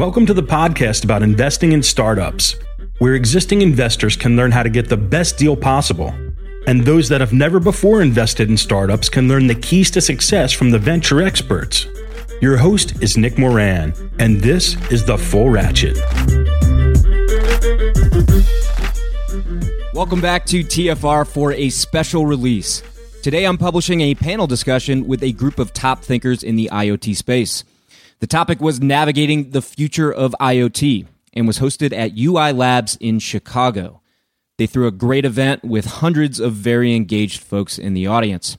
Welcome to the podcast about investing in startups, where existing investors can learn how to get the best deal possible. And those that have never before invested in startups can learn the keys to success from the venture experts. Your host is Nick Moran, and this is The Full Ratchet. Welcome back to TFR for a special release. Today I'm publishing a panel discussion with a group of top thinkers in the IoT space. The topic was navigating the future of IoT and was hosted at UI Labs in Chicago. They threw a great event with hundreds of very engaged folks in the audience.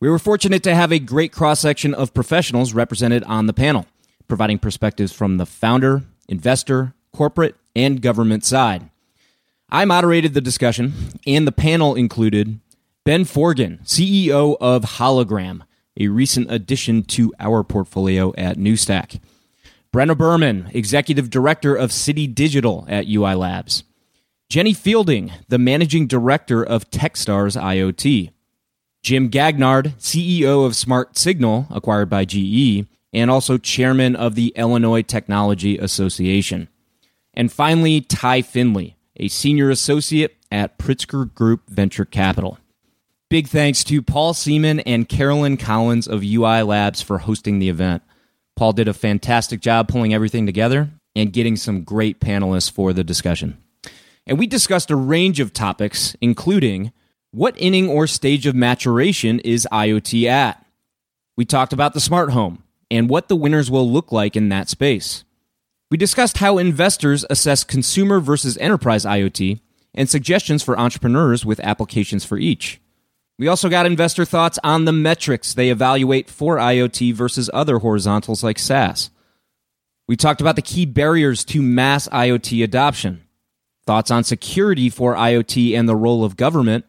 We were fortunate to have a great cross section of professionals represented on the panel, providing perspectives from the founder, investor, corporate, and government side. I moderated the discussion, and the panel included Ben Forgan, CEO of Hologram, a recent addition to our portfolio at Newstack. Brenna Berman, Executive Director of City Digital at UI Labs. Jenny Fielding, the Managing Director of Techstars IoT. Jim Gagnard, CEO of Smart Signal, acquired by GE, and also Chairman of the Illinois Technology Association. And finally, Ty Finley, a Senior Associate at Pritzker Group Venture Capital. Big thanks to Paul Seaman and Carolyn Collins of UI Labs for hosting the event. Paul did a fantastic job pulling everything together and getting some great panelists for the discussion. And we discussed a range of topics, including what inning or stage of maturation is IoT at? We talked about the smart home and what the winners will look like in that space. We discussed how investors assess consumer versus enterprise IoT and suggestions for entrepreneurs with applications for each. We also got investor thoughts on the metrics they evaluate for IoT versus other horizontals like SaaS. We talked about the key barriers to mass IoT adoption, thoughts on security for IoT and the role of government,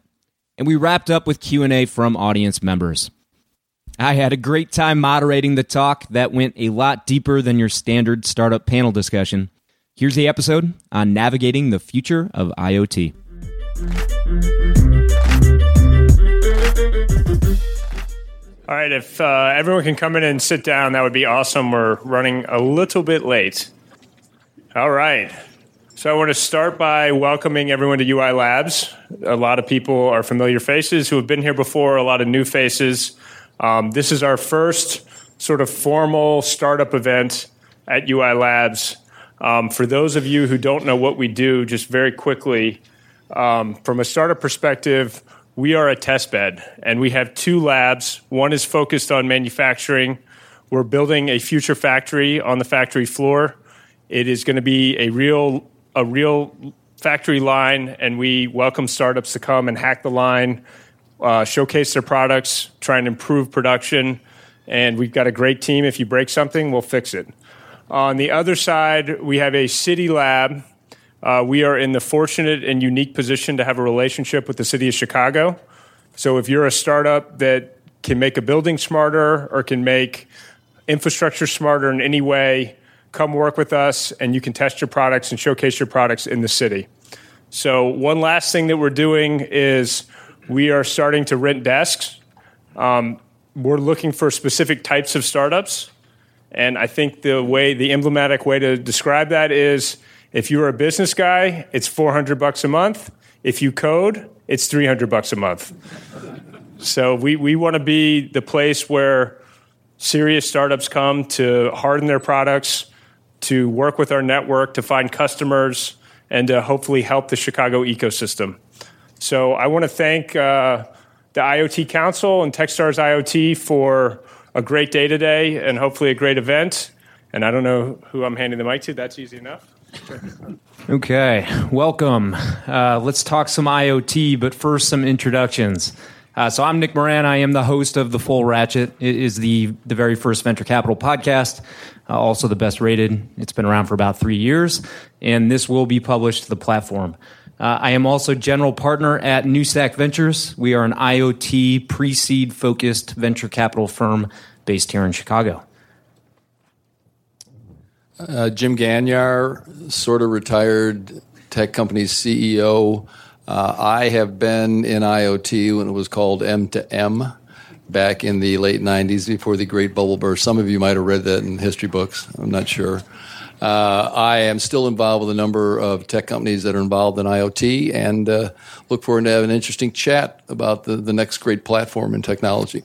and we wrapped up with Q&A from audience members. I had a great time moderating the talk that went a lot deeper than your standard startup panel discussion. Here's the episode on navigating the future of IoT. All right, if uh, everyone can come in and sit down, that would be awesome. We're running a little bit late. All right. So I want to start by welcoming everyone to UI Labs. A lot of people are familiar faces who have been here before, a lot of new faces. Um, this is our first sort of formal startup event at UI Labs. Um, for those of you who don't know what we do, just very quickly, um, from a startup perspective, we are a test bed and we have two labs. One is focused on manufacturing. We're building a future factory on the factory floor. It is going to be a real a real factory line, and we welcome startups to come and hack the line, uh, showcase their products, try and improve production. And we've got a great team. If you break something, we'll fix it. On the other side, we have a city lab uh, we are in the fortunate and unique position to have a relationship with the city of Chicago. So if you're a startup that can make a building smarter or can make infrastructure smarter in any way, come work with us and you can test your products and showcase your products in the city. So, one last thing that we're doing is we are starting to rent desks. Um, we're looking for specific types of startups. And I think the way, the emblematic way to describe that is if you're a business guy, it's 400 bucks a month. If you code, it's 300 bucks a month. so we, we want to be the place where serious startups come to harden their products, to work with our network, to find customers, and to hopefully help the Chicago ecosystem. So I want to thank uh, the IoT Council and Techstars IoT for a great day today and hopefully a great event. And I don't know who I'm handing the mic to. That's easy enough. Okay, welcome. Uh, let's talk some IoT, but first, some introductions. Uh, so I'm Nick Moran. I am the host of the Full Ratchet. It is the the very first venture capital podcast, uh, also the best rated. It's been around for about three years, and this will be published to the platform. Uh, I am also general partner at Newstack Ventures. We are an IoT pre-seed focused venture capital firm based here in Chicago. Uh, Jim Gagnard, sort of retired tech company CEO. Uh, I have been in IoT when it was called M2M back in the late 90s before the great bubble burst. Some of you might have read that in history books. I'm not sure. Uh, I am still involved with a number of tech companies that are involved in IoT and uh, look forward to having an interesting chat about the, the next great platform in technology.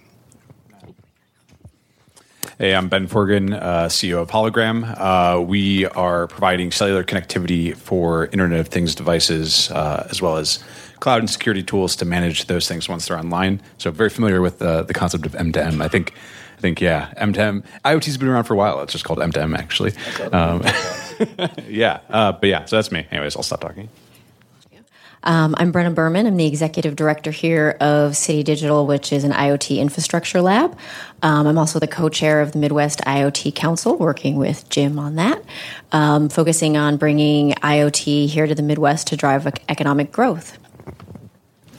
Hey, I'm Ben Forgan, uh, CEO of Hologram. Uh, we are providing cellular connectivity for Internet of Things devices, uh, as well as cloud and security tools to manage those things once they're online. So, very familiar with the concept of M2M. I think, I think, yeah, M2M. IoT's been around for a while. It's just called M2M, actually. Um, yeah, uh, but yeah, so that's me. Anyways, I'll stop talking. Um, I'm Brenna Berman. I'm the executive director here of City Digital, which is an IoT infrastructure lab. Um, I'm also the co chair of the Midwest IoT Council, working with Jim on that, um, focusing on bringing IoT here to the Midwest to drive economic growth.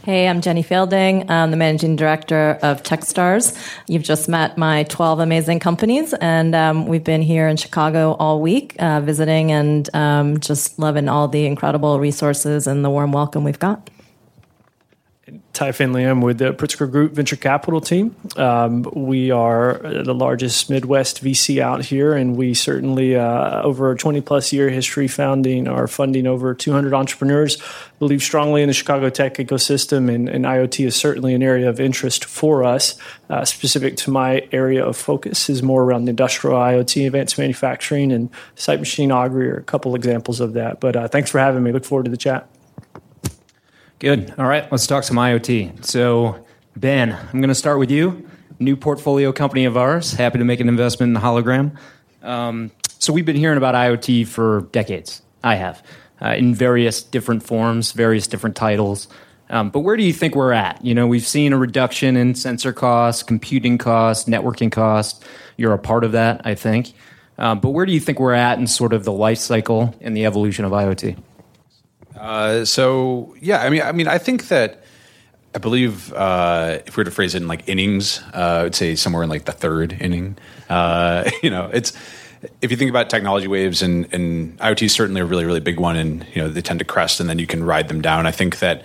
Hey, I'm Jenny Fielding. I'm the managing director of Techstars. You've just met my 12 amazing companies, and um, we've been here in Chicago all week uh, visiting and um, just loving all the incredible resources and the warm welcome we've got. Ty Finley. I'm with the Pritzker Group Venture Capital team. Um, we are the largest Midwest VC out here, and we certainly, uh, over a 20 plus year history, founding or funding over 200 entrepreneurs. Believe strongly in the Chicago tech ecosystem, and, and IoT is certainly an area of interest for us. Uh, specific to my area of focus is more around industrial IoT, advanced manufacturing, and Sight Machine Augury are a couple examples of that. But uh, thanks for having me. Look forward to the chat. Good. All right, let's talk some IoT. So, Ben, I'm going to start with you. New portfolio company of ours. Happy to make an investment in Hologram. Um, so, we've been hearing about IoT for decades. I have, uh, in various different forms, various different titles. Um, but where do you think we're at? You know, we've seen a reduction in sensor costs, computing costs, networking costs. You're a part of that, I think. Um, but where do you think we're at in sort of the life cycle and the evolution of IoT? Uh, so yeah, I mean, I mean, I think that I believe uh, if we were to phrase it in like innings, uh, I would say somewhere in like the third inning. Uh, you know, it's if you think about technology waves and, and IoT is certainly a really really big one, and you know they tend to crest and then you can ride them down. I think that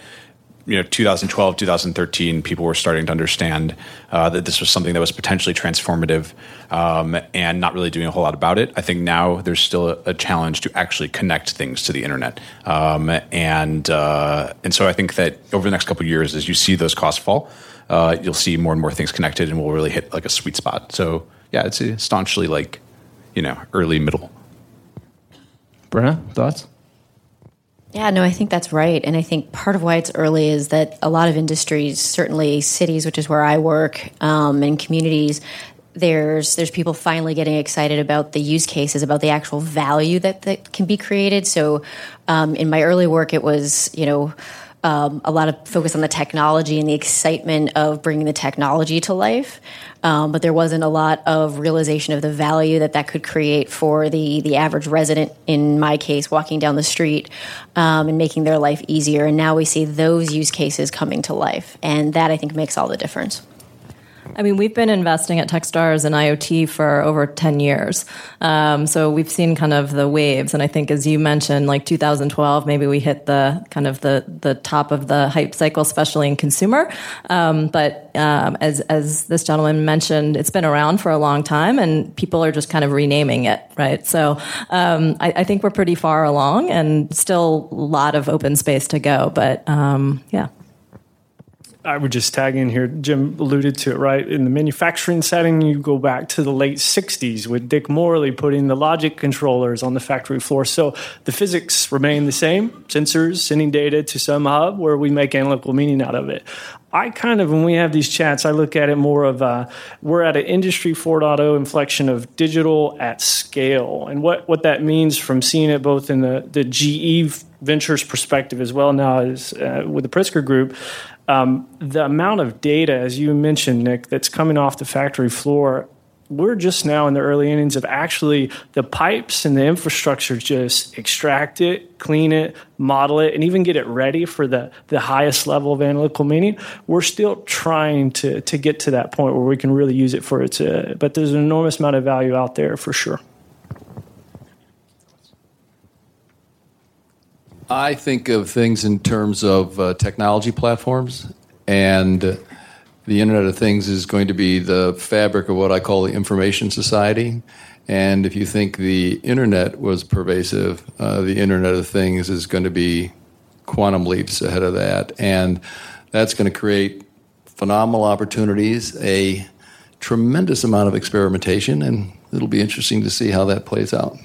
you know 2012 2013 people were starting to understand uh, that this was something that was potentially transformative um, and not really doing a whole lot about it. I think now there's still a, a challenge to actually connect things to the internet. Um, and uh, and so i think that over the next couple of years as you see those costs fall uh, you'll see more and more things connected and we'll really hit like a sweet spot. So yeah it's staunchly like you know early middle. Brenna, thoughts yeah, no, I think that's right. And I think part of why it's early is that a lot of industries, certainly cities, which is where I work, um, and communities, there's there's people finally getting excited about the use cases, about the actual value that, that can be created. So um, in my early work, it was, you know, um, a lot of focus on the technology and the excitement of bringing the technology to life. Um, but there wasn't a lot of realization of the value that that could create for the the average resident. In my case, walking down the street um, and making their life easier. And now we see those use cases coming to life, and that I think makes all the difference. I mean, we've been investing at Techstars and IoT for over 10 years. Um, so we've seen kind of the waves. And I think, as you mentioned, like 2012, maybe we hit the kind of the, the top of the hype cycle, especially in consumer. Um, but um, as, as this gentleman mentioned, it's been around for a long time and people are just kind of renaming it, right? So um, I, I, think we're pretty far along and still a lot of open space to go. But um, yeah. I would just tag in here. Jim alluded to it, right? In the manufacturing setting, you go back to the late 60s with Dick Morley putting the logic controllers on the factory floor. So the physics remain the same sensors sending data to some hub where we make analytical meaning out of it. I kind of, when we have these chats, I look at it more of a, we're at an industry 4.0 inflection of digital at scale. And what, what that means from seeing it both in the, the GE ventures perspective as well now as uh, with the Pritzker Group um, the amount of data, as you mentioned, Nick, that's coming off the factory floor we're just now in the early innings of actually the pipes and the infrastructure just extract it, clean it, model it, and even get it ready for the, the highest level of analytical meaning. We're still trying to, to get to that point where we can really use it for its, uh, but there's an enormous amount of value out there for sure. I think of things in terms of uh, technology platforms and the Internet of Things is going to be the fabric of what I call the information society. And if you think the Internet was pervasive, uh, the Internet of Things is going to be quantum leaps ahead of that. And that's going to create phenomenal opportunities, a tremendous amount of experimentation, and it'll be interesting to see how that plays out.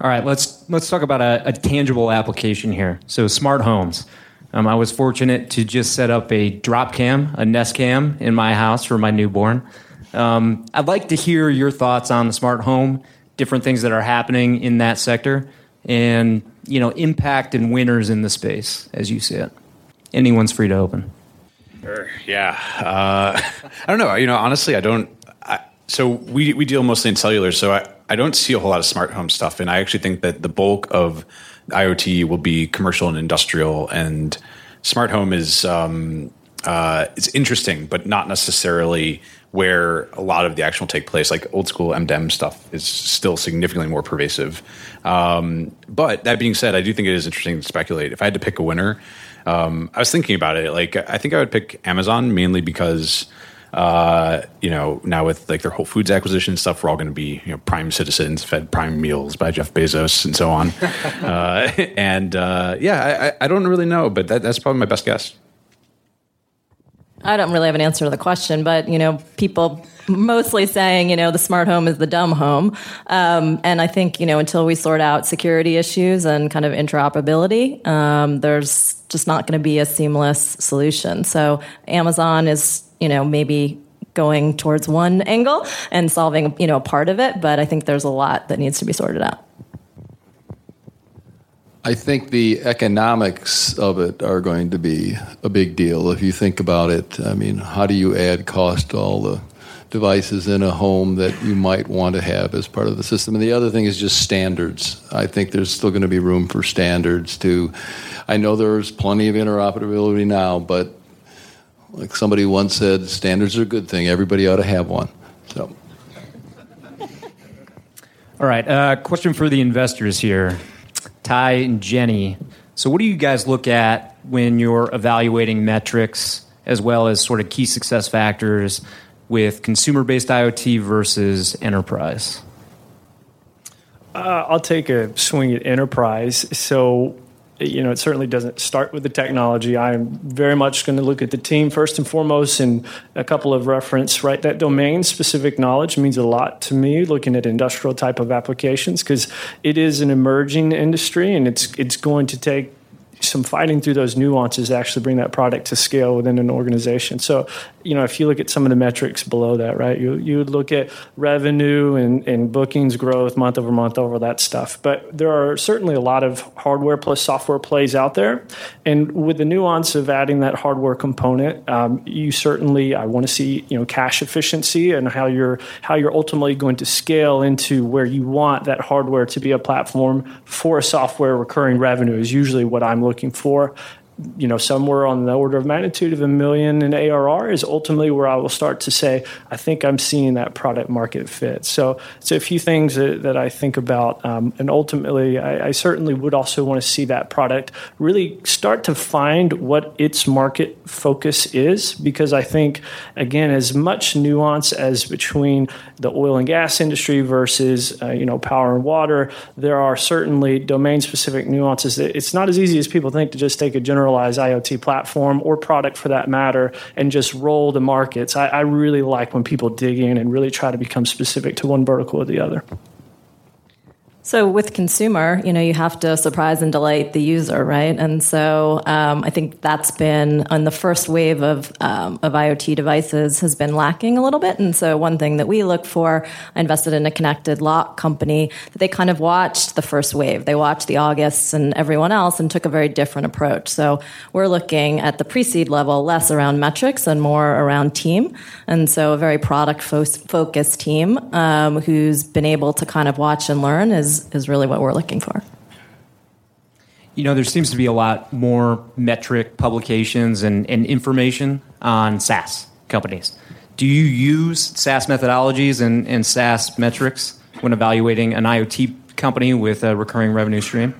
All right, let's let's talk about a, a tangible application here. So smart homes. Um, I was fortunate to just set up a drop cam, a Nest cam in my house for my newborn. Um, I'd like to hear your thoughts on the smart home, different things that are happening in that sector, and you know impact and winners in the space as you see it. Anyone's free to open. Sure. Yeah. Uh, I don't know. You know, honestly, I don't. I, so we we deal mostly in cellular, so I, I don't see a whole lot of smart home stuff, and I actually think that the bulk of IoT will be commercial and industrial, and smart home is um, uh, it's interesting, but not necessarily where a lot of the action will take place. Like old school M2M stuff is still significantly more pervasive. Um, but that being said, I do think it is interesting to speculate. If I had to pick a winner, um, I was thinking about it. Like I think I would pick Amazon mainly because uh, you know, now with like their Whole Foods acquisition and stuff, we're all going to be you know prime citizens, fed prime meals by Jeff Bezos and so on. uh, and uh, yeah, I, I, don't really know, but that, that's probably my best guess. I don't really have an answer to the question, but you know, people mostly saying, you know, the smart home is the dumb home. Um, and I think, you know, until we sort out security issues and kind of interoperability, um, there's just not going to be a seamless solution. So Amazon is you know, maybe going towards one angle and solving, you know, a part of it. But I think there's a lot that needs to be sorted out. I think the economics of it are going to be a big deal. If you think about it, I mean, how do you add cost to all the devices in a home that you might want to have as part of the system? And the other thing is just standards. I think there's still going to be room for standards to. I know there's plenty of interoperability now, but like somebody once said, standards are a good thing. Everybody ought to have one. So. All right. Uh, question for the investors here, Ty and Jenny. So, what do you guys look at when you're evaluating metrics as well as sort of key success factors with consumer-based IoT versus enterprise? Uh, I'll take a swing at enterprise. So you know, it certainly doesn't start with the technology. I'm very much going to look at the team first and foremost, and a couple of reference. Right, that domain specific knowledge means a lot to me. Looking at industrial type of applications because it is an emerging industry, and it's it's going to take some fighting through those nuances actually bring that product to scale within an organization. So you know, if you look at some of the metrics below that, right, you you would look at revenue and, and bookings growth month over month over that stuff. But there are certainly a lot of hardware plus software plays out there, and with the nuance of adding that hardware component, um, you certainly I want to see you know cash efficiency and how you're how you're ultimately going to scale into where you want that hardware to be a platform for software recurring revenue is usually what I'm looking for you know, somewhere on the order of magnitude of a million in ARR is ultimately where I will start to say, I think I'm seeing that product market fit. So, it's a few things that, that I think about. Um, and ultimately, I, I, certainly would also want to see that product really start to find what its market focus is, because I think, again, as much nuance as between the oil and gas industry versus, uh, you know, power and water, there are certainly domain specific nuances that it's not as easy as people think to just take a general IoT platform or product for that matter and just roll the markets. I, I really like when people dig in and really try to become specific to one vertical or the other. So with consumer, you know, you have to surprise and delight the user, right? And so um, I think that's been on the first wave of um, of IoT devices has been lacking a little bit. And so one thing that we look for, I invested in a connected lock company that they kind of watched the first wave. They watched the Augusts and everyone else and took a very different approach. So we're looking at the pre-seed level less around metrics and more around team. And so a very product fo- focused team um, who's been able to kind of watch and learn is is really what we're looking for. You know, there seems to be a lot more metric publications and, and information on SaaS companies. Do you use SaaS methodologies and, and SaaS metrics when evaluating an IoT company with a recurring revenue stream?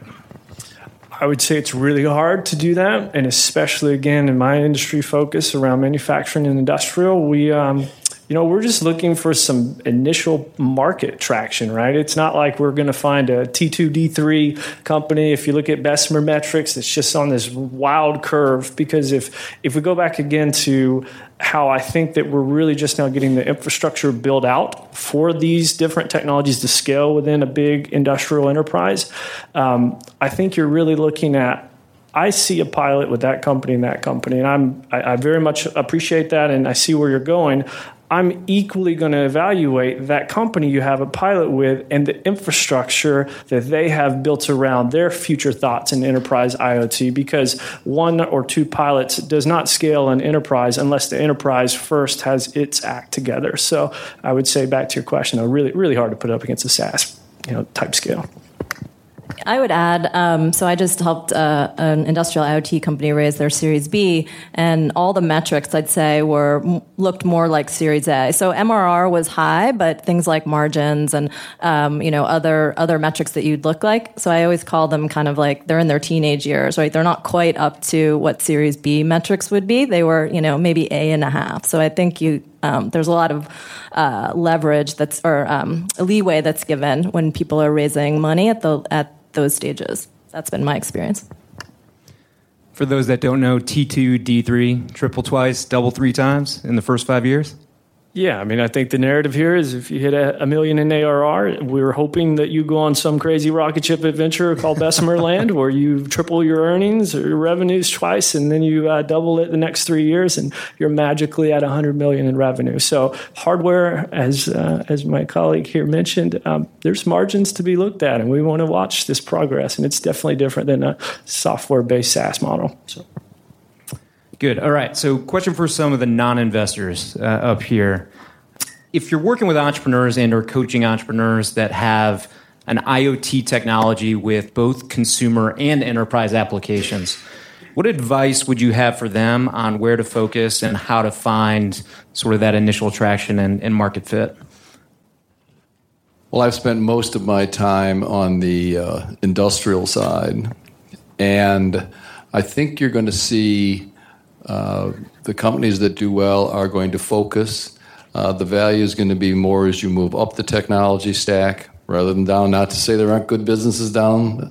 I would say it's really hard to do that, and especially again in my industry focus around manufacturing and industrial, we um, you know, we're just looking for some initial market traction, right? It's not like we're going to find a T2, D3 company. If you look at Bessemer metrics, it's just on this wild curve. Because if, if we go back again to how I think that we're really just now getting the infrastructure built out for these different technologies to scale within a big industrial enterprise, um, I think you're really looking at I see a pilot with that company and that company, and I'm I, I, very much appreciate that, and I see where you're going. I'm equally going to evaluate that company you have a pilot with and the infrastructure that they have built around their future thoughts in enterprise IoT because one or two pilots does not scale an enterprise unless the enterprise first has its act together. So I would say back to your question, really, really hard to put up against a SaaS you know, type scale. I would add, um, so I just helped uh, an industrial IoT company raise their Series B, and all the metrics I'd say were looked more like Series A. So MRR was high, but things like margins and um, you know other other metrics that you'd look like. So I always call them kind of like they're in their teenage years, right? They're not quite up to what Series B metrics would be. They were you know maybe A and a half. So I think you um, there's a lot of uh, leverage that's or um, leeway that's given when people are raising money at the at those stages. That's been my experience. For those that don't know, T2, D3, triple twice, double three times in the first five years? Yeah, I mean, I think the narrative here is if you hit a, a, million in ARR, we're hoping that you go on some crazy rocket ship adventure called Bessemer Land, where you triple your earnings or your revenues twice, and then you uh, double it the next three years, and you're magically at 100 million in revenue. So, hardware, as uh, as my colleague here mentioned, um, there's margins to be looked at, and we want to watch this progress, and it's definitely different than a software-based SaaS model. So. Good. All right. So, question for some of the non-investors uh, up here: If you're working with entrepreneurs and/or coaching entrepreneurs that have an IoT technology with both consumer and enterprise applications, what advice would you have for them on where to focus and how to find sort of that initial traction and, and market fit? Well, I've spent most of my time on the uh, industrial side, and I think you're going to see uh, the companies that do well are going to focus. Uh, the value is going to be more as you move up the technology stack rather than down. Not to say there aren't good businesses down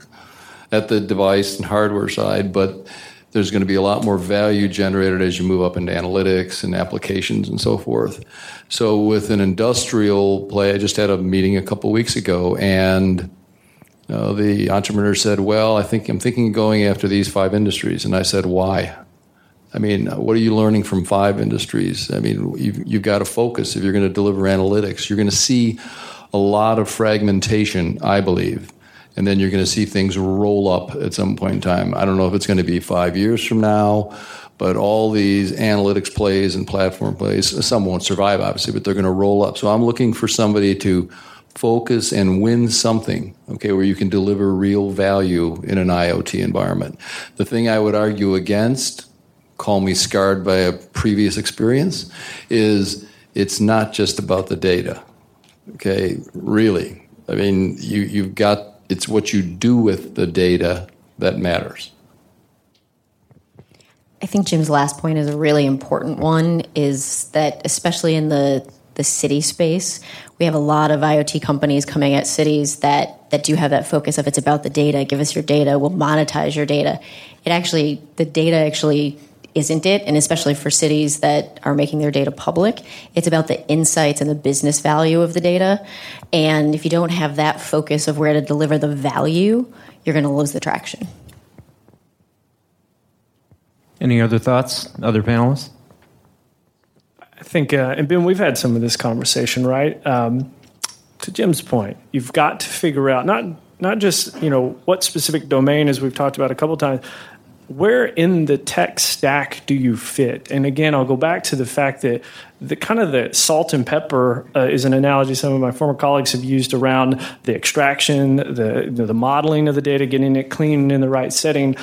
at the device and hardware side, but there's going to be a lot more value generated as you move up into analytics and applications and so forth. So, with an industrial play, I just had a meeting a couple weeks ago, and uh, the entrepreneur said, "Well, I think I'm thinking of going after these five industries." And I said, "Why?" I mean, what are you learning from five industries? I mean, you've, you've got to focus if you're going to deliver analytics. You're going to see a lot of fragmentation, I believe. And then you're going to see things roll up at some point in time. I don't know if it's going to be five years from now, but all these analytics plays and platform plays, some won't survive, obviously, but they're going to roll up. So I'm looking for somebody to focus and win something, okay, where you can deliver real value in an IoT environment. The thing I would argue against call me scarred by a previous experience is it's not just about the data. Okay, really. I mean, you, you've got it's what you do with the data that matters. I think Jim's last point is a really important one is that especially in the the city space, we have a lot of IoT companies coming at cities that that do have that focus of it's about the data, give us your data, we'll monetize your data. It actually the data actually isn't it? And especially for cities that are making their data public, it's about the insights and the business value of the data. And if you don't have that focus of where to deliver the value, you're going to lose the traction. Any other thoughts, other panelists? I think, uh, and Ben, we've had some of this conversation, right? Um, to Jim's point, you've got to figure out not not just you know what specific domain, as we've talked about a couple times. Where in the tech stack do you fit? And again, I'll go back to the fact that the kind of the salt and pepper uh, is an analogy some of my former colleagues have used around the extraction, the the modeling of the data, getting it clean in the right setting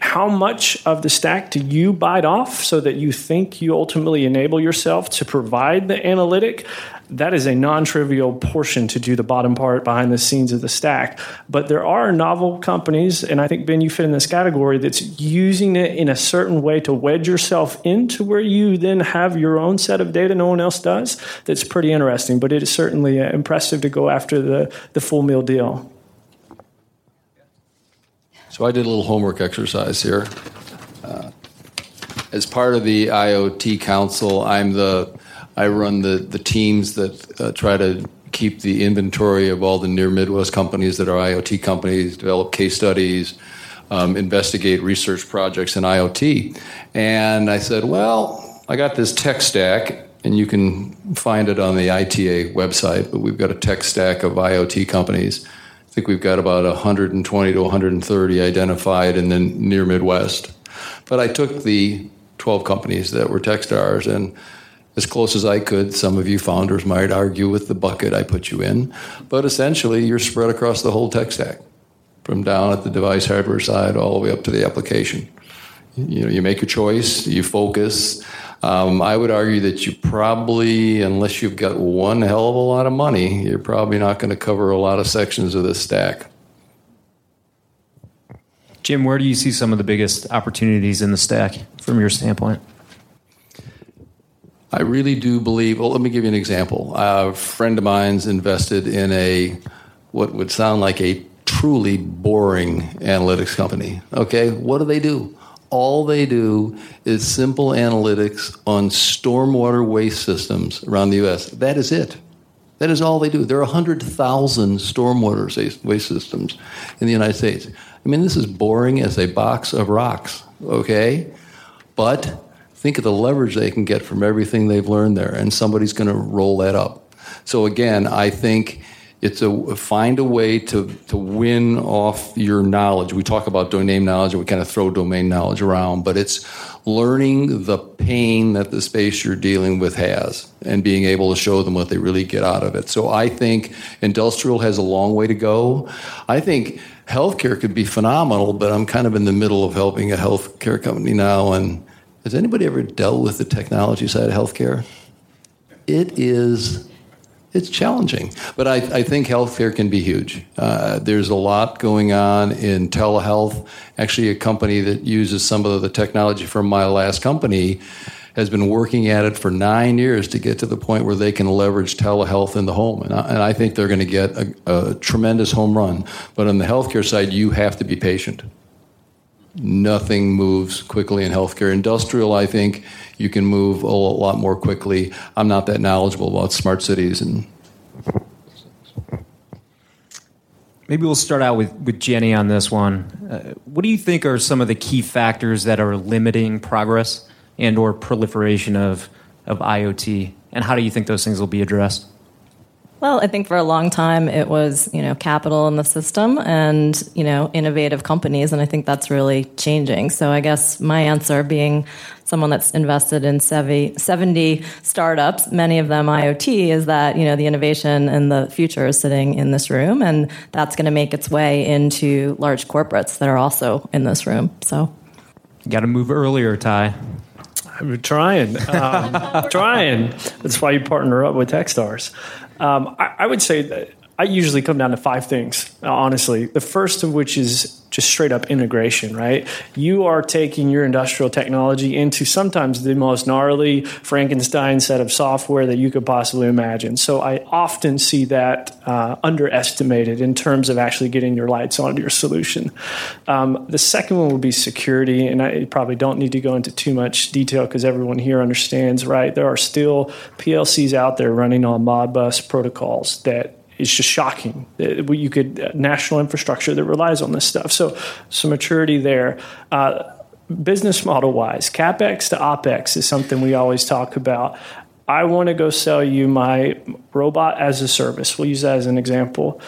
how much of the stack do you bite off so that you think you ultimately enable yourself to provide the analytic? That is a non trivial portion to do the bottom part behind the scenes of the stack. But there are novel companies, and I think, Ben, you fit in this category, that's using it in a certain way to wedge yourself into where you then have your own set of data no one else does. That's pretty interesting, but it is certainly uh, impressive to go after the, the full meal deal. So I did a little homework exercise here. Uh, as part of the IoT Council, I'm the I run the the teams that uh, try to keep the inventory of all the near Midwest companies that are IoT companies, develop case studies, um, investigate research projects in IoT. And I said, well, I got this tech stack, and you can find it on the ITA website. But we've got a tech stack of IoT companies think we've got about 120 to 130 identified in the near Midwest. But I took the 12 companies that were Techstars and as close as I could, some of you founders might argue with the bucket I put you in, but essentially you're spread across the whole tech stack, from down at the device hardware side all the way up to the application. You know, you make your choice, you focus, um, I would argue that you probably, unless you've got one hell of a lot of money, you're probably not going to cover a lot of sections of this stack. Jim, where do you see some of the biggest opportunities in the stack from your standpoint? I really do believe. Well, let me give you an example. A friend of mine's invested in a what would sound like a truly boring analytics company. Okay, what do they do? All they do is simple analytics on stormwater waste systems around the US. That is it. That is all they do. There are 100,000 stormwater waste systems in the United States. I mean, this is boring as a box of rocks, okay? But think of the leverage they can get from everything they've learned there, and somebody's going to roll that up. So, again, I think it's a find a way to to win off your knowledge. We talk about domain knowledge, and we kind of throw domain knowledge around, but it's learning the pain that the space you're dealing with has, and being able to show them what they really get out of it. So I think industrial has a long way to go. I think healthcare could be phenomenal, but I'm kind of in the middle of helping a healthcare company now. And has anybody ever dealt with the technology side of healthcare? It is it's challenging. But I, I, think healthcare can be huge. Uh, there's a lot going on in telehealth. Actually, a company that uses some of the technology from my last company has been working at it for nine years to get to the point where they can leverage telehealth in the home. And I, and I think they're going to get a, a tremendous home run. But on the healthcare side, you have to be patient. Nothing moves quickly in healthcare. Industrial, I think, you can move a lot more quickly. I'm not that knowledgeable about smart cities and. Maybe we'll start out with, with Jenny on this one. Uh, what do you think are some of the key factors that are limiting progress and or proliferation of, of IoT? And how do you think those things will be addressed? Well, I think for a long time it was, you know, capital in the system and, you know, innovative companies. And I think that's really changing. So I guess my answer being someone that's invested in 70 startups, many of them IoT, is that, you know, the innovation and the future is sitting in this room. And that's going to make its way into large corporates that are also in this room. So you got to move earlier, Ty. I'm trying, um, trying. That's why you partner up with Techstars. Um, I, I, would say that I usually come down to five things, honestly. The first of which is just straight up integration, right? You are taking your industrial technology into sometimes the most gnarly Frankenstein set of software that you could possibly imagine. So I often see that uh, underestimated in terms of actually getting your lights onto your solution. Um, the second one would be security, and I probably don't need to go into too much detail because everyone here understands, right? There are still PLCs out there running on Modbus protocols that is just shocking. You could uh, national infrastructure that relies on this stuff. So some maturity there. Uh, business model wise, capex to opex is something we always talk about. I want to go sell you my robot as a service. We'll use that as an example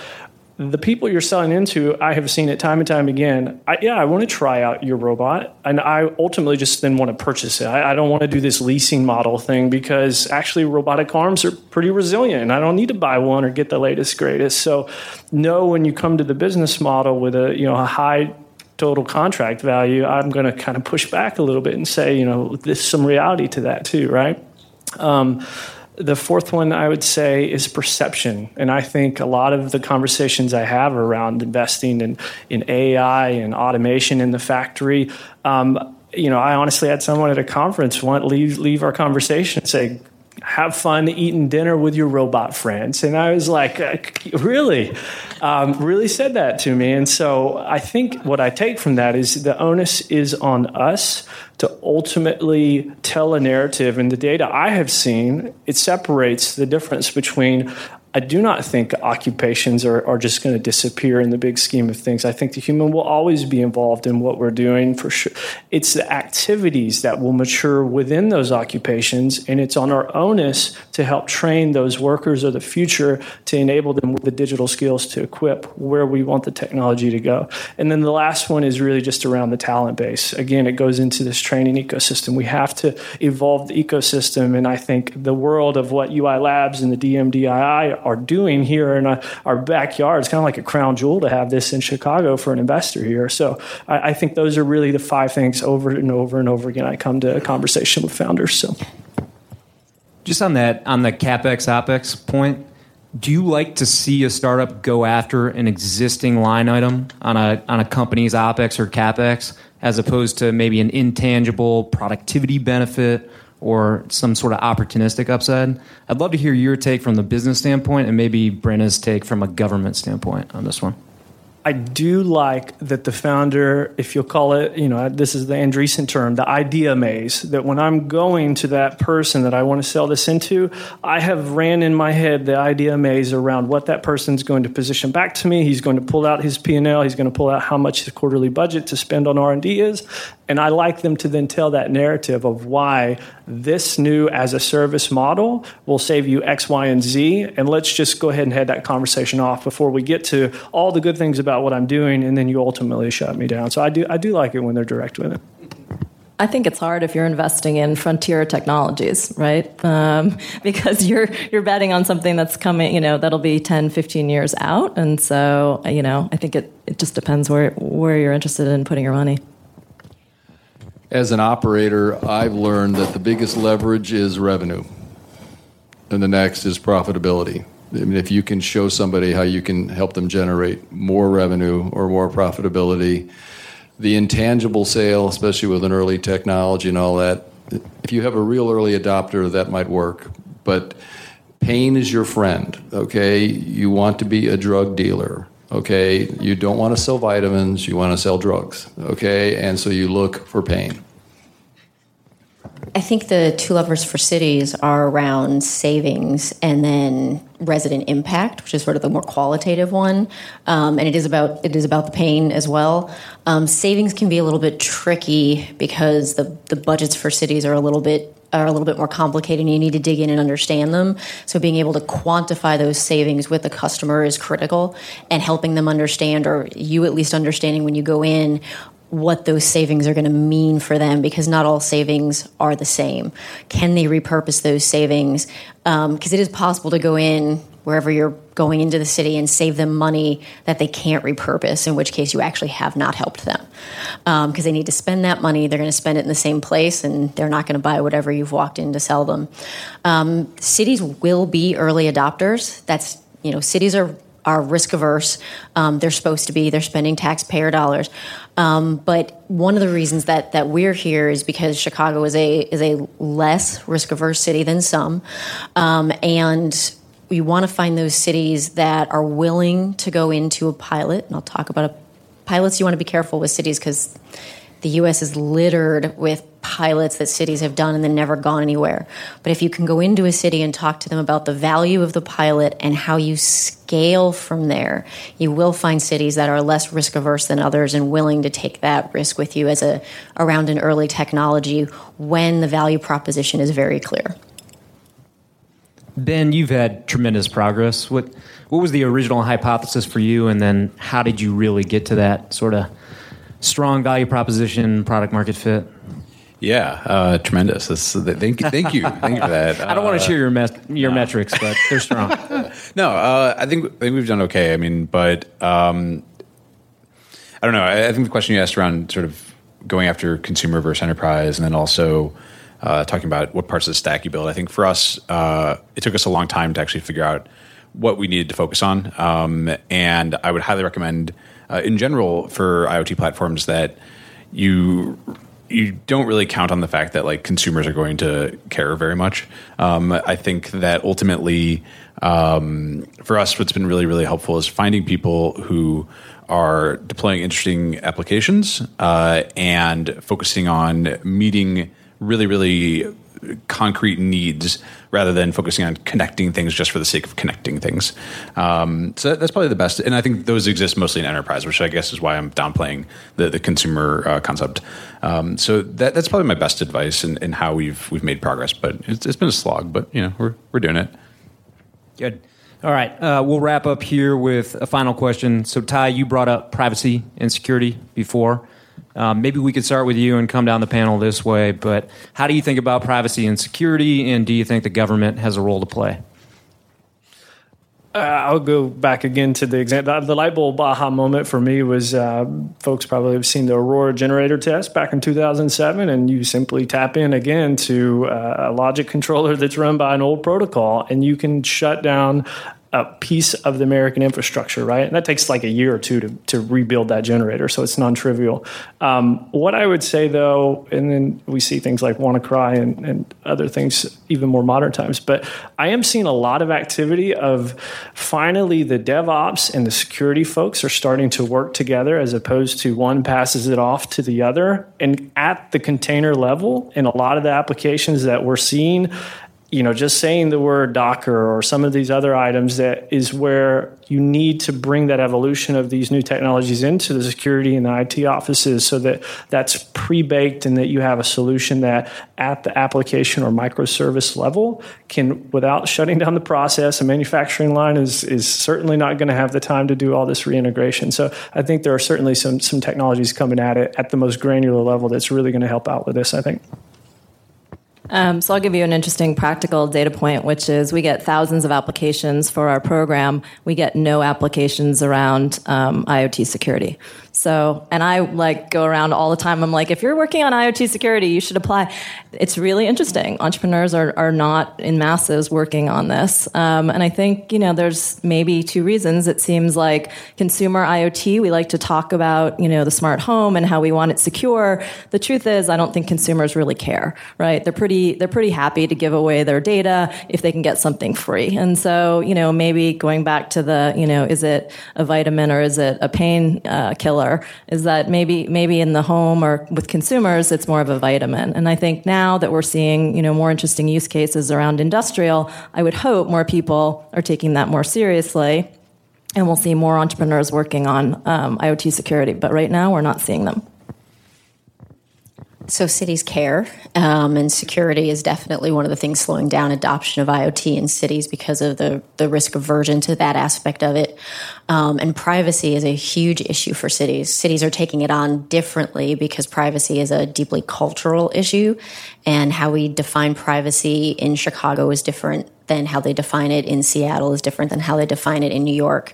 the people you're selling into, I have seen it time and time again. I, yeah, I want to try out your robot, and I ultimately just then want to purchase it. I, I, don't want to do this leasing model thing because actually robotic arms are pretty resilient, and I don't need to buy one or get the latest greatest. So, know when you come to the business model with a you know a high total contract value, I'm going to kind of push back a little bit and say, you know, there's some reality to that too, right? Um, the fourth one I would say is perception. And I think a lot of the conversations I have around investing in, in AI and automation in the factory, um, you know, I honestly had someone at a conference want leave leave our conversation and say, have fun eating dinner with your robot friends. And I was like, uh, really? Um, really said that to me. And so I think what I take from that is the onus is on us to ultimately tell a narrative. And the data I have seen, it separates the difference between I do not think occupations are, are just going to disappear in the big scheme of things. I think the human will always be involved in what we're doing for sure. It's the activities that will mature within those occupations, and it's on our onus to help train those workers of the future to enable them with the digital skills to equip where we want the technology to go. And then the last one is really just around the talent base. Again, it goes into this training ecosystem. We have to evolve the ecosystem, and I think the world of what UI Labs and the DMDII are doing here in a, our backyard. It's kind of like a crown jewel to have this in Chicago for an investor here. So I, I think those are really the five things over and over and over again. I come to a conversation with founders. So just on that, on the capex opex point, do you like to see a startup go after an existing line item on a on a company's opex or capex as opposed to maybe an intangible productivity benefit or some sort of opportunistic upside. I'd love to hear your take from the business standpoint and maybe Brenna's take from a government standpoint on this one. I do like that the founder, if you'll call it, you know, this is the Andreessen term, the idea maze, that when I'm going to that person that I want to sell this into, I have ran in my head the idea maze around what that person's going to position back to me. He's going to pull out his P&L. He's going to pull out how much his quarterly budget to spend on R&D is. And I like them to then tell that narrative of why this new as a service model will save you X, Y, and Z. And let's just go ahead and head that conversation off before we get to all the good things about what I'm doing, and then you ultimately shut me down. So I do I do like it when they're direct with it. I think it's hard if you're investing in frontier technologies, right? Um, because you're you're betting on something that's coming, you know, that'll be 10, 15 years out, and so you know, I think it, it just depends where where you're interested in putting your money. As an operator, I've learned that the biggest leverage is revenue, and the next is profitability. I mean, if you can show somebody how you can help them generate more revenue or more profitability, the intangible sale, especially with an early technology and all that, if you have a real early adopter, that might work. But pain is your friend, okay? You want to be a drug dealer, okay? You don't want to sell vitamins, you want to sell drugs, okay? And so you look for pain. I think the two levers for cities are around savings and then resident impact, which is sort of the more qualitative one, um, and it is about it is about the pain as well. Um, savings can be a little bit tricky because the the budgets for cities are a little bit are a little bit more complicated and you need to dig in and understand them. So being able to quantify those savings with the customer is critical and helping them understand or you at least understanding when you go in what those savings are going to mean for them because not all savings are the same. Can they repurpose those savings? Because um, it is possible to go in wherever you're going into the city and save them money that they can't repurpose, in which case you actually have not helped them. Because um, they need to spend that money, they're going to spend it in the same place and they're not going to buy whatever you've walked in to sell them. Um, cities will be early adopters. That's, you know, cities are are risk averse. Um, they're supposed to be. They're spending taxpayer dollars. Um, but one of the reasons that that we're here is because Chicago is a is a less risk averse city than some, um, and we want to find those cities that are willing to go into a pilot. And I'll talk about a, pilots. You want to be careful with cities because the U.S. is littered with pilots that cities have done and then never gone anywhere. But if you can go into a city and talk to them about the value of the pilot and how you scale from there, you will find cities that are less risk averse than others and willing to take that risk with you as a around an early technology when the value proposition is very clear. Ben, you've had tremendous progress. What what was the original hypothesis for you, and then how did you really get to that sort of strong value proposition, product market fit? Yeah, uh, tremendous. That's, thank you, thank you, thank you for that. I don't want to share your mes- your metrics, but they're strong. no, uh, I think I think we've done okay. I mean, but um, I don't know. I, I think the question you asked around sort of going after consumer versus enterprise, and then also uh, talking about what parts of the stack you build. I think for us, uh, it took us a long time to actually figure out what we needed to focus on, um, and I would highly recommend, uh, in general, for IoT platforms that you you don't really count on the fact that like consumers are going to care very much. Um, I think that ultimately, um, for us, what's been really really helpful is finding people who are deploying interesting applications uh, and focusing on meeting really really concrete needs rather than focusing on connecting things just for the sake of connecting things. Um, so that's probably the best. And I think those exist mostly in enterprise, which I guess is why I'm downplaying the, the consumer uh, concept. Um, so that, that's probably my best advice in, in, how we've we've made progress. But it's, it's been a slog, but you know we're we're doing it. Good. All right, uh, we'll wrap up here with a final question. So, Ty, you brought up privacy and security before. Um, maybe we could start with you and come down the panel this way. But how do you think about privacy and security, and do you think the government has a role to play? Uh, I'll go back again to the example. The light bulb aha moment for me was uh, folks probably have seen the Aurora generator test back in 2007, and you simply tap in again to uh, a logic controller that's run by an old protocol, and you can shut down a piece of the American infrastructure, right? And that takes like a year or two to, to rebuild that generator, so it's non trivial. Um, what I would say though, and then we see things like WannaCry and, and other things even more modern times, but I am seeing a lot of activity of finally the DevOps and the security folks are starting to work together as opposed to one passes it off to the other. And at the container level, in a lot of the applications that we're seeing, you know, just saying the word Docker or some of these other items that is where you need to bring that evolution of these new technologies into the security and the IT offices so that that's pre-baked and that you have a solution that at the application or microservice level can without shutting down the process a manufacturing line is is certainly not going to have the time to do all this reintegration. So I think there are certainly some some technologies coming at it at the most granular level that's really going to help out with this, I think. Um, so I'll give you an interesting practical data point, which is we get thousands of applications for our program. We get no applications around um, IoT security. So, and I like go around all the time. I'm like, if you're working on IoT security, you should apply. It's really interesting. Entrepreneurs are, are not in masses working on this. Um, and I think, you know, there's maybe two reasons. It seems like consumer IoT, we like to talk about, you know, the smart home and how we want it secure. The truth is, I don't think consumers really care, right? They're pretty, they're pretty happy to give away their data if they can get something free. And so, you know, maybe going back to the, you know, is it a vitamin or is it a pain uh, killer? Is that maybe maybe in the home or with consumers it's more of a vitamin. And I think now that we're seeing you know more interesting use cases around industrial, I would hope more people are taking that more seriously, and we'll see more entrepreneurs working on um, IoT security. But right now we're not seeing them. So cities care, um, and security is definitely one of the things slowing down adoption of IoT in cities because of the the risk aversion to that aspect of it. Um, and privacy is a huge issue for cities. Cities are taking it on differently because privacy is a deeply cultural issue, and how we define privacy in Chicago is different than how they define it in Seattle is different than how they define it in New York.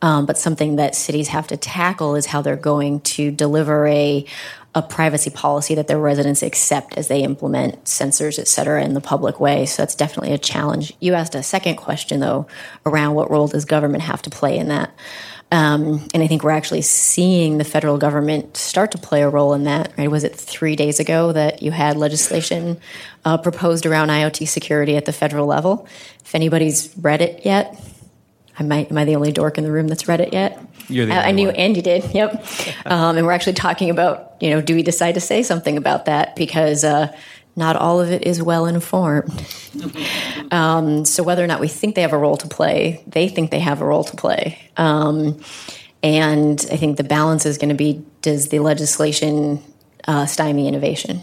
Um, but something that cities have to tackle is how they're going to deliver a a privacy policy that their residents accept as they implement sensors, et cetera, in the public way. So that's definitely a challenge. You asked a second question, though, around what role does government have to play in that? Um, and I think we're actually seeing the federal government start to play a role in that. Right? Was it three days ago that you had legislation uh, proposed around IoT security at the federal level? If anybody's read it yet, I might, am I the only dork in the room that's read it yet? You're the I, I knew one. Andy did. Yep. Um, and we're actually talking about, you know, do we decide to say something about that because uh, not all of it is well informed. Um, so whether or not we think they have a role to play, they think they have a role to play. Um, and I think the balance is going to be: does the legislation uh, stymie innovation?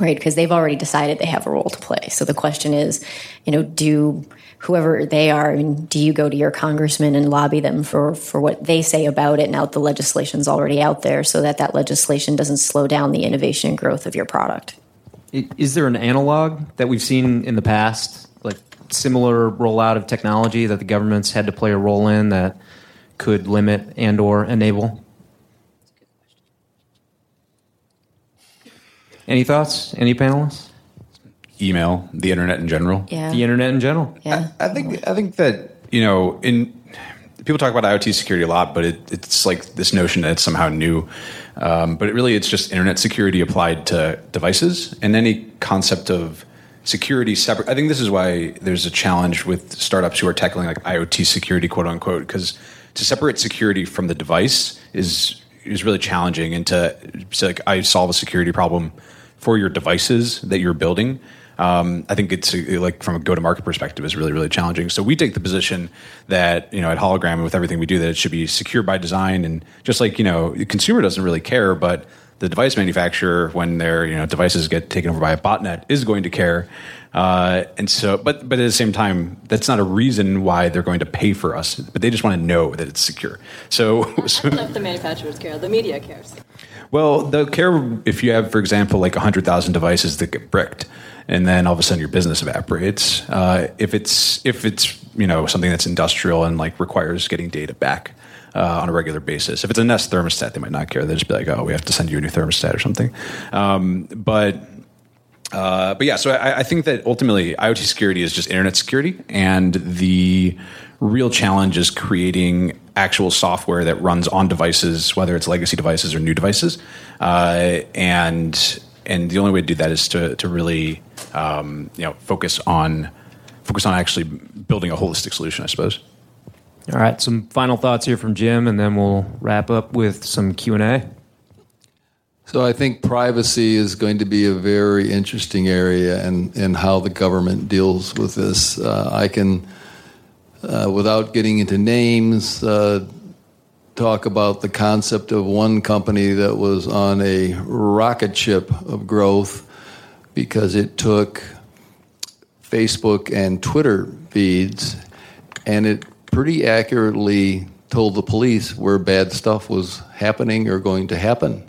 right? Because they've already decided they have a role to play. So the question is, you know, do whoever they are, I mean, do you go to your congressman and lobby them for for what they say about it? Now the legislation's already out there, so that that legislation doesn't slow down the innovation and growth of your product. Is there an analog that we've seen in the past, like similar rollout of technology that the government's had to play a role in that could limit and or enable? Any thoughts? Any panelists? Email, the internet in general. Yeah. The internet in general. Yeah. I think I think that you know in people talk about IoT security a lot, but it, it's like this notion that it's somehow new. Um, but it really it's just internet security applied to devices and any concept of security separate. I think this is why there's a challenge with startups who are tackling like IoT security, quote unquote, because to separate security from the device is is really challenging. And to, to like I solve a security problem for your devices that you're building. Um, I think it's uh, like from a go-to-market perspective is really really challenging. So we take the position that you know at Hologram and with everything we do that it should be secure by design and just like you know the consumer doesn't really care, but the device manufacturer when their you know devices get taken over by a botnet is going to care. Uh, and so, but but at the same time, that's not a reason why they're going to pay for us. But they just want to know that it's secure. So, so if the manufacturers care, the media cares. Well, they'll care if you have, for example, like 100,000 devices that get bricked, and then all of a sudden your business evaporates. Uh, if it's if it's you know something that's industrial and like requires getting data back uh, on a regular basis. If it's a Nest thermostat, they might not care. They'll just be like, oh, we have to send you a new thermostat or something. Um, but uh, but yeah, so I, I think that ultimately IoT security is just internet security, and the real challenge is creating actual software that runs on devices, whether it's legacy devices or new devices. Uh, and and the only way to do that is to to really um, you know focus on focus on actually building a holistic solution, I suppose. All right, some final thoughts here from Jim, and then we'll wrap up with some Q and A. So I think privacy is going to be a very interesting area and and how the government deals with this. Uh, I can, uh, without getting into names, uh, talk about the concept of one company that was on a rocket ship of growth because it took Facebook and Twitter feeds and it pretty accurately told the police where bad stuff was happening or going to happen.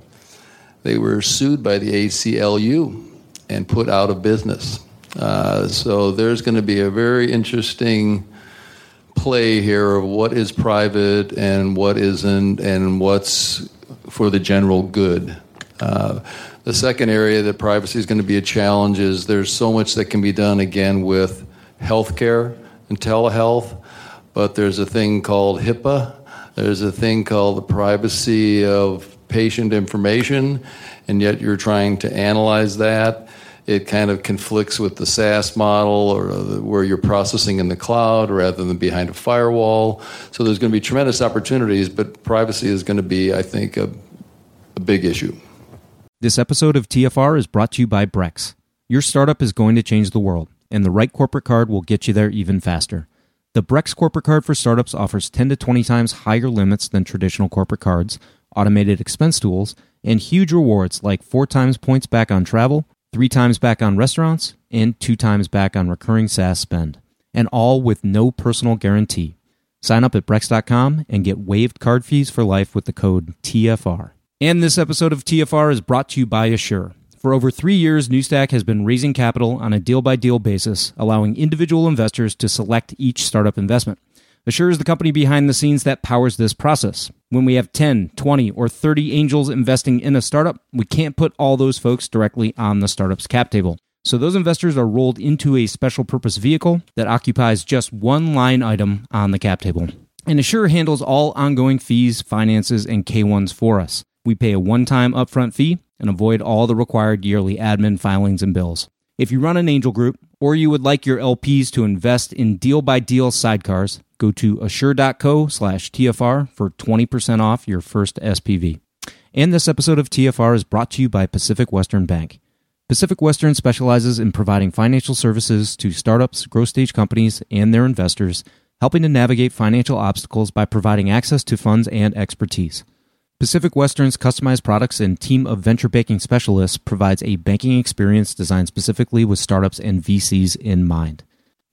They were sued by the ACLU and put out of business. Uh, so there's going to be a very interesting play here of what is private and what isn't, and what's for the general good. Uh, the second area that privacy is going to be a challenge is there's so much that can be done again with healthcare and telehealth, but there's a thing called HIPAA. There's a thing called the privacy of patient information, and yet you're trying to analyze that. It kind of conflicts with the SaaS model or where you're processing in the cloud rather than behind a firewall. So there's going to be tremendous opportunities, but privacy is going to be, I think, a, a big issue. This episode of TFR is brought to you by Brex. Your startup is going to change the world, and the right corporate card will get you there even faster. The Brex corporate card for startups offers 10 to 20 times higher limits than traditional corporate cards, automated expense tools, and huge rewards like four times points back on travel, three times back on restaurants, and two times back on recurring SaaS spend. And all with no personal guarantee. Sign up at Brex.com and get waived card fees for life with the code TFR. And this episode of TFR is brought to you by Assure. For over three years, Newstack has been raising capital on a deal by deal basis, allowing individual investors to select each startup investment. Assure is the company behind the scenes that powers this process. When we have 10, 20, or 30 angels investing in a startup, we can't put all those folks directly on the startup's cap table. So those investors are rolled into a special purpose vehicle that occupies just one line item on the cap table. And Assure handles all ongoing fees, finances, and K1s for us. We pay a one time upfront fee and avoid all the required yearly admin filings and bills. If you run an angel group or you would like your LPs to invest in deal by deal sidecars, go to assure.co slash TFR for 20% off your first SPV. And this episode of TFR is brought to you by Pacific Western Bank. Pacific Western specializes in providing financial services to startups, growth stage companies, and their investors, helping to navigate financial obstacles by providing access to funds and expertise. Pacific Western's customized products and team of venture banking specialists provides a banking experience designed specifically with startups and VCs in mind.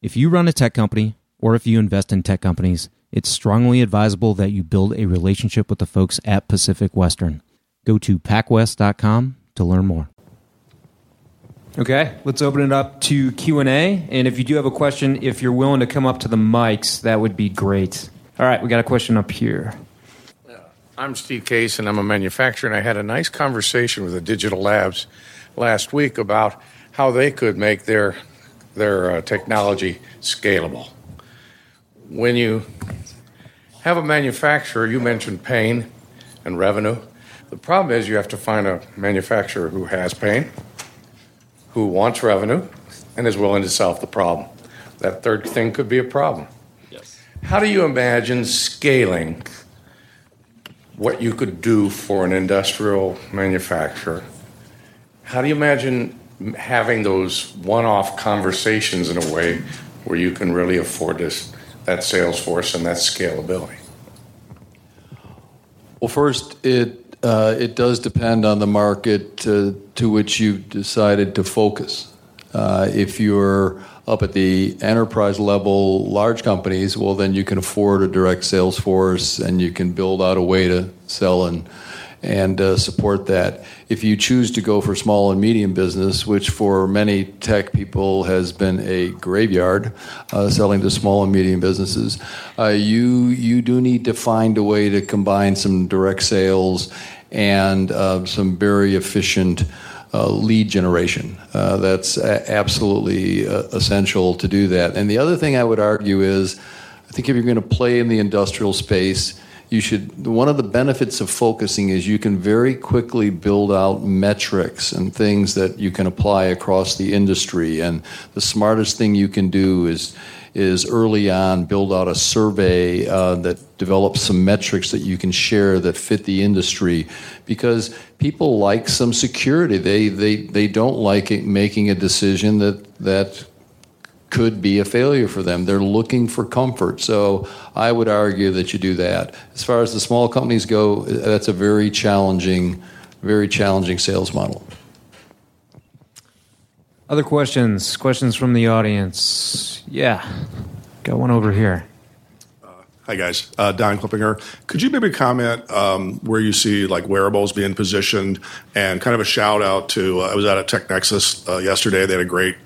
If you run a tech company or if you invest in tech companies, it's strongly advisable that you build a relationship with the folks at Pacific Western. Go to pacwest.com to learn more. Okay, let's open it up to Q&A and if you do have a question, if you're willing to come up to the mics, that would be great. All right, we got a question up here. I'm Steve Case, and I'm a manufacturer. And I had a nice conversation with the Digital Labs last week about how they could make their their uh, technology scalable. When you have a manufacturer, you mentioned pain and revenue. The problem is you have to find a manufacturer who has pain, who wants revenue, and is willing to solve the problem. That third thing could be a problem. Yes. How do you imagine scaling? what you could do for an industrial manufacturer. How do you imagine having those one-off conversations in a way where you can really afford this that sales force and that scalability? Well, first, it uh, it does depend on the market to, to which you've decided to focus. Uh, if you're up at the enterprise level, large companies, well, then you can afford a direct sales force and you can build out a way to sell and and uh, support that. If you choose to go for small and medium business, which for many tech people has been a graveyard, uh, selling to small and medium businesses, uh, you you do need to find a way to combine some direct sales and uh, some very efficient uh, lead generation. Uh, that's a- absolutely essential to do that. And the other thing I would argue is I think if you're going to play in the industrial space, you should one of the benefits of focusing is you can very quickly build out metrics and things that you can apply across the industry. And the smartest thing you can do is is early on build out a survey uh, that develops some metrics that you can share that fit the industry. Because people like some security. They they they don't like making a decision that that could be a failure for them. They're looking for comfort. So I would argue that you do that. As far as the small companies go, that's a very challenging, very challenging sales model. Other questions? Questions from the audience? Yeah. Got one over here. Hi guys, uh, Don Klippinger. Could you maybe comment um, where you see like wearables being positioned, and kind of a shout out to uh, I was out at TechNexus uh, yesterday. They had a great,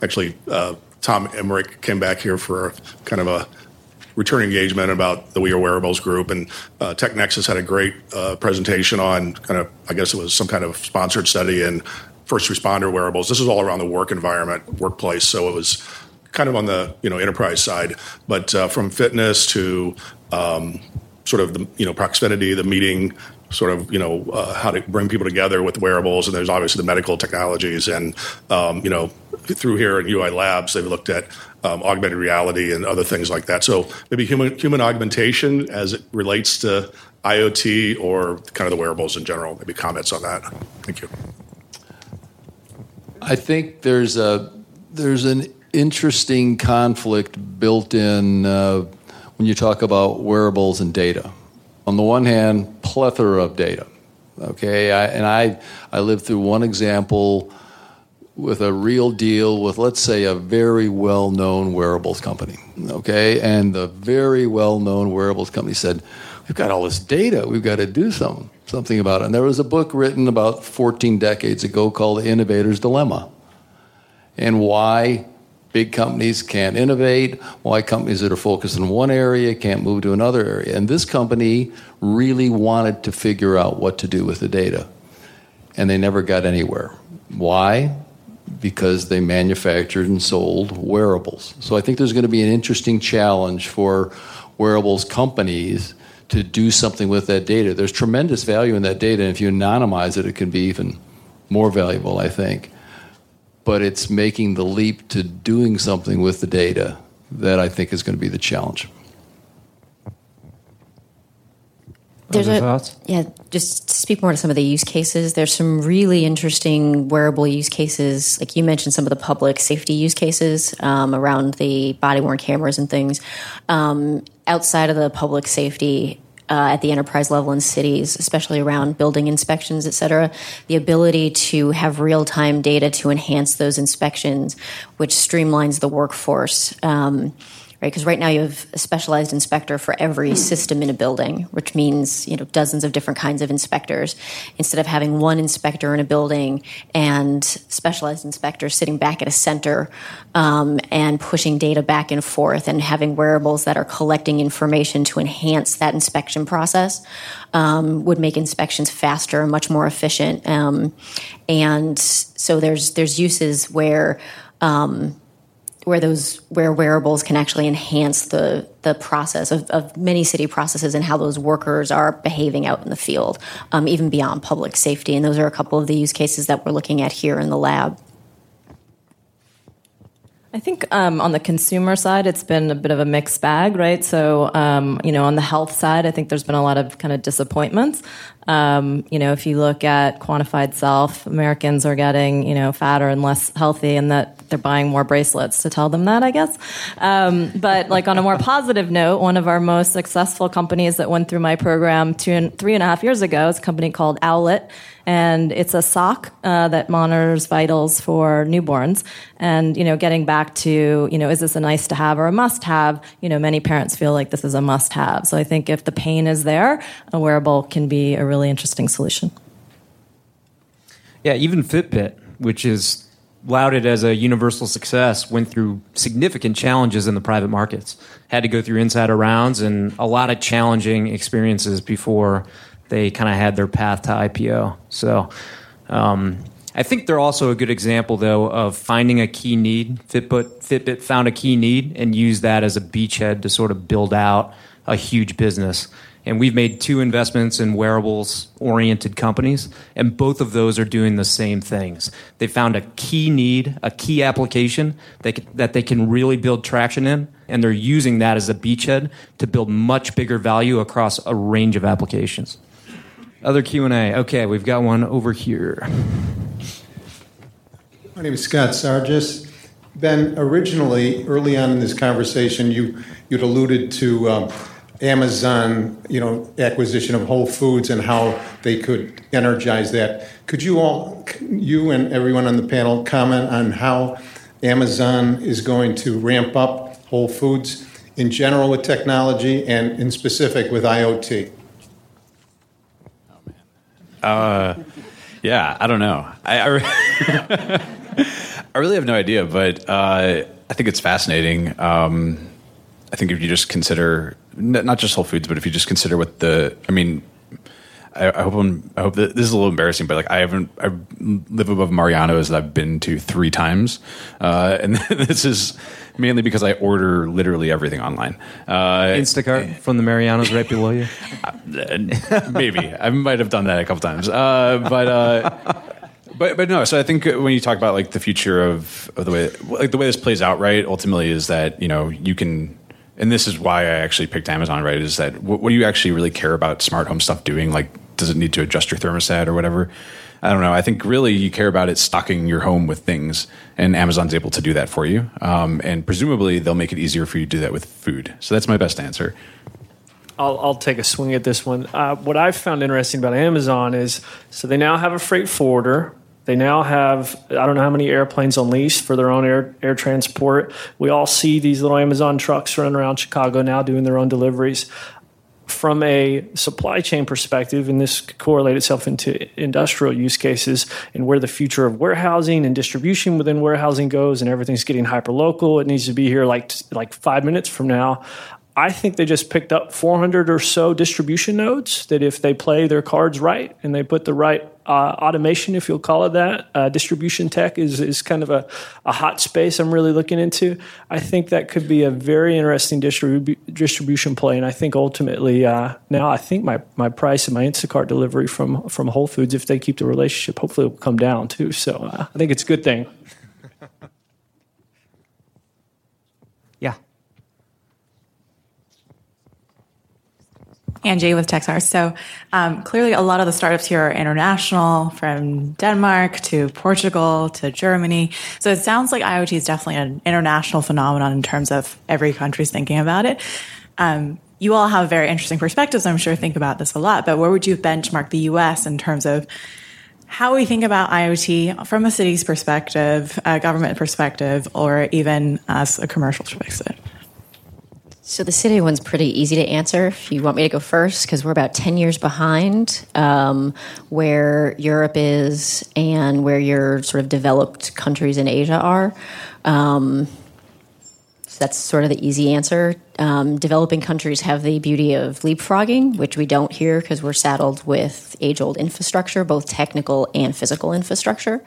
actually, uh, Tom Emrich came back here for kind of a return engagement about the We Are Wearables group, and uh, TechNexus had a great uh, presentation on kind of I guess it was some kind of sponsored study in first responder wearables. This is all around the work environment, workplace. So it was kind of on the you know enterprise side, but uh, from fitness to um, sort of the you know proximity, the meeting, sort of you know uh, how to bring people together with wearables, and there's obviously the medical technologies, and um, you know through here in UI Labs, they've looked at um, augmented reality and other things like that. So maybe human human augmentation as it relates to IoT or kind of the wearables in general. Maybe comments on that. Thank you. I think there's a there's an interesting conflict built in uh, when you talk about wearables and data. On the one hand, plethora of data. Okay, I, and I I lived through one example with a real deal with let's say a very well known wearables company. Okay, and the very well known wearables company said, "We've got all this data. We've got to do something something about it." And there was a book written about 14 decades ago called The Innovator's Dilemma, and why big companies can't innovate, why companies that are focused in one area can't move to another area. And this company really wanted to figure out what to do with the data, and they never got anywhere. Why? Because they manufactured and sold wearables. So I think there's going to be an interesting challenge for wearables companies to do something with that data. There's tremendous value in that data, and if you anonymize it, it can be even more valuable, I think but it's making the leap to doing something with the data that I think is going to be the challenge. There's a, thoughts? Yeah, just to speak more to some of the use cases, there's some really interesting wearable use cases. Like you mentioned, some of the public safety use cases um, around the body worn cameras and things. Um, outside of the public safety, uh, at the enterprise level in cities, especially around building inspections, et cetera, the ability to have real time data to enhance those inspections, which streamlines the workforce. Um, right? Because right now you have a specialized inspector for every system in a building, which means you know dozens of different kinds of inspectors. Instead of having one inspector in a building and specialized inspectors sitting back at a center um, and pushing data back and forth, and having wearables that are collecting information to enhance that inspection process, um, would make inspections faster and much more efficient. Um, and so there's there's uses where um, where those where wearables can actually enhance the the process of, of many city processes and how those workers are behaving out in the field, um, even beyond public safety. And those are a couple of the use cases that we're looking at here in the lab. I think um, on the consumer side, it's been a bit of a mixed bag, right? So, um, you know, on the health side, I think there's been a lot of kind of disappointments. Um, you know, if you look at quantified self, Americans are getting, you know, fatter and less healthy, and that they're buying more bracelets to tell them that, I guess. Um, but like on a more positive note, one of our most successful companies that went through my program two and three and a half years ago is a company called Owlet and it's a sock uh, that monitors vitals for newborns. And you know, getting back to you know, is this a nice to have or a must have? You know, many parents feel like this is a must have. So I think if the pain is there, a wearable can be a really interesting solution. Yeah, even Fitbit, which is lauded as a universal success, went through significant challenges in the private markets. Had to go through insider rounds and a lot of challenging experiences before they kind of had their path to IPO. So um, I think they're also a good example, though, of finding a key need. Fitbit, Fitbit found a key need and used that as a beachhead to sort of build out a huge business. And we've made two investments in wearables oriented companies, and both of those are doing the same things. They found a key need, a key application that, they can really build traction in, and they're using that as a beachhead to build much bigger value across a range of applications. Other Q&A. Okay, we've got one over here. My name is Scott Sargis. Ben, originally, early on in this conversation, you, you'd alluded to um, Amazon, you know, acquisition of Whole Foods and how they could energize that. Could you all, you and everyone on the panel, comment on how Amazon is going to ramp up Whole Foods in general with technology and in specific with IoT? Uh, yeah, I don't know. I, I, I really have no idea, but uh, I think it's fascinating. Um, I think if you just consider not just Whole Foods, but if you just consider what the, I mean, I, I hope I'm, i hope that this is a little embarrassing, but like I haven't I live above Mariano's that I've been to three times, uh, and this is mainly because I order literally everything online. Uh, Instacart from the Mariano's right below you. maybe I might have done that a couple times, uh, but. Uh, but but no, so I think when you talk about like the future of, of the way like the way this plays out, right? Ultimately, is that you know you can and this is why I actually picked Amazon, right? Is that what, what, do you actually really care about smart home stuff doing? Like, does it need to adjust your thermostat or whatever? I don't know. I think really you care about it stocking your home with things, and Amazon's able to do that for you. Um, and presumably they'll make it easier for you to do that with food. So that's my best answer. I'll, I'll take a swing at this one. Uh, what I've found interesting about Amazon is so they now have a freight forwarder they now have I don't know how many airplanes on lease for their own air air transport. We all see these little Amazon trucks running around Chicago now doing their own deliveries. from a supply chain perspective, and this correlate itself into industrial use cases and where the future of warehousing and distribution within warehousing goes, and everything's getting hyper local. It needs to be here like like five minutes from now. I think they just picked up 400 or so distribution nodes that if they play their cards right and they put the right uh, automation, if you'll call it that, uh, distribution tech is, is kind of a, a hot space I'm really looking into. I think that could be a very interesting distribu- distribution play. And I think ultimately uh, now I think my, my price and my Instacart delivery from, from Whole Foods, if they keep the relationship, hopefully will come down too. So uh, I think it's a good thing. Angie with Techstars. So um, clearly, a lot of the startups here are international, from Denmark to Portugal to Germany. So it sounds like IoT is definitely an international phenomenon in terms of every country's thinking about it. Um, you all have very interesting perspectives. I'm sure think about this a lot. But where would you benchmark the U.S. in terms of how we think about IoT from a city's perspective, a government perspective, or even as a commercial perspective? So the city one's pretty easy to answer. If you want me to go first, because we're about ten years behind um, where Europe is and where your sort of developed countries in Asia are. Um, so that's sort of the easy answer. Um, developing countries have the beauty of leapfrogging, which we don't here because we're saddled with age-old infrastructure, both technical and physical infrastructure.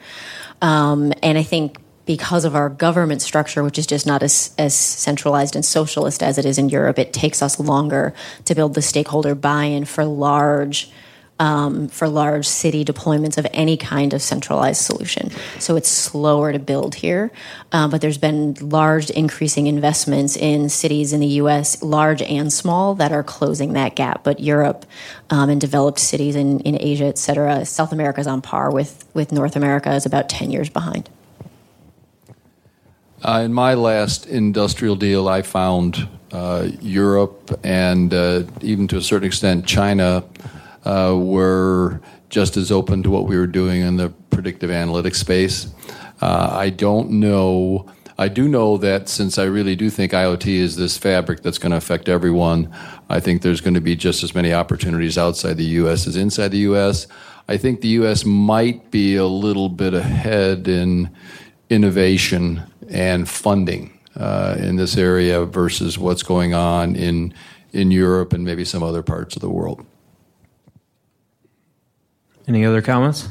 Um, and I think because of our government structure, which is just not as, as centralized and socialist as it is in Europe, it takes us longer to build the stakeholder buy-in for large um, for large city deployments of any kind of centralized solution. So it's slower to build here, um, but there's been large increasing investments in cities in the U.S., large and small, that are closing that gap. But Europe um, and developed cities in, in Asia, et cetera, South America is on par with with North America, is about ten years behind. Uh, in my last industrial deal, I found uh, Europe and uh, even to a certain extent China uh, were just as open to what we were doing in the predictive analytics space. Uh, I don't know. I do know that since I really do think IoT is this fabric that's going to affect everyone, I think there's going to be just as many opportunities outside the U.S. as inside the U.S. I think the U.S. might be a little bit ahead in innovation and funding uh, in this area versus what's going on in in Europe and maybe some other parts of the world. Any other comments?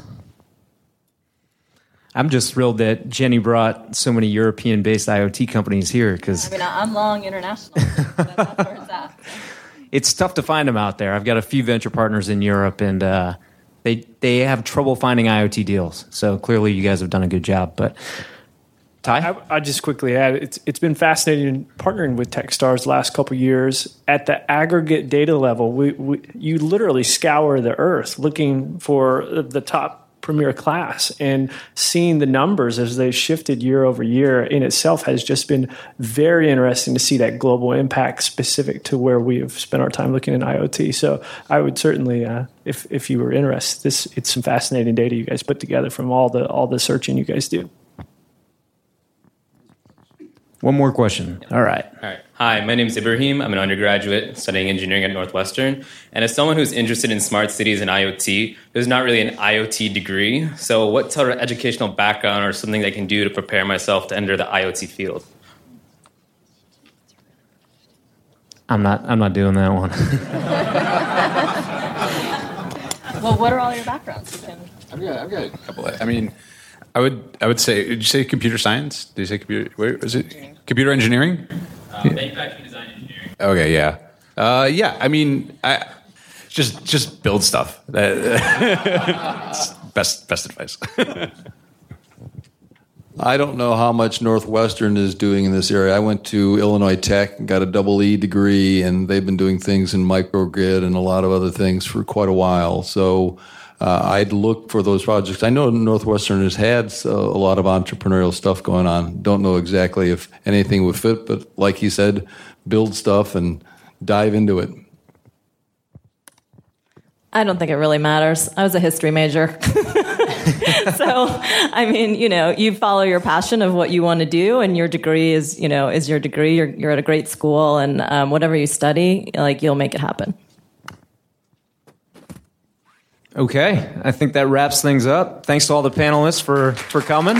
I'm just thrilled that Jenny brought so many European-based IoT companies here because I mean, I'm long international. that's where it's at. it's tough to find them out there. I've got a few venture partners in Europe, and uh, they they have trouble finding IoT deals. So clearly, you guys have done a good job. But Ty, I, I just quickly add it's it's been fascinating partnering with TechStars the last couple years at the aggregate data level. We, we you literally scour the earth looking for the top premier class and seeing the numbers as they shifted year over year in itself has just been very interesting to see that global impact specific to where we have spent our time looking in IoT. So I would certainly, uh, if if you were interested, this it's some fascinating data you guys put together from all the all the searching you guys do. One more question. All right. All right. Hi, my name is Ibrahim. I'm an undergraduate studying engineering at Northwestern. And as someone who's interested in smart cities and IoT, there's not really an IoT degree. So, what sort of educational background or something I can do to prepare myself to enter the IoT field? I'm not. I'm not doing that one. Well, what are all your backgrounds? You can- I've got, I've got a couple. Of, I mean, I would, I would say. Did you say computer science? Did you say computer? Where was it? Computer engineering? Uh, manufacturing design engineering. Okay, yeah, uh, yeah. I mean, I just just build stuff. Best best advice. I don't know how much Northwestern is doing in this area. I went to Illinois Tech and got a double E degree, and they've been doing things in microgrid and a lot of other things for quite a while. So uh, I'd look for those projects. I know Northwestern has had a lot of entrepreneurial stuff going on. Don't know exactly if anything would fit, but like you said, build stuff and dive into it. I don't think it really matters. I was a history major. so, I mean, you know, you follow your passion of what you want to do, and your degree is, you know, is your degree. You're, you're at a great school, and um, whatever you study, like, you'll make it happen. Okay, I think that wraps things up. Thanks to all the panelists for, for coming.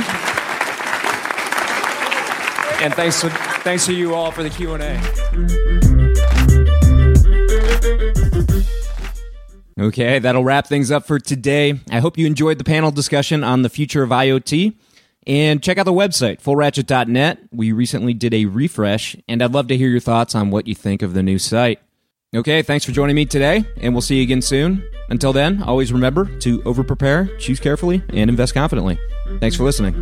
And thanks to, thanks to you all for the Q&A. Okay, that'll wrap things up for today. I hope you enjoyed the panel discussion on the future of IoT. And check out the website, fullratchet.net. We recently did a refresh, and I'd love to hear your thoughts on what you think of the new site. Okay, thanks for joining me today, and we'll see you again soon. Until then, always remember to over prepare, choose carefully, and invest confidently. Thanks for listening.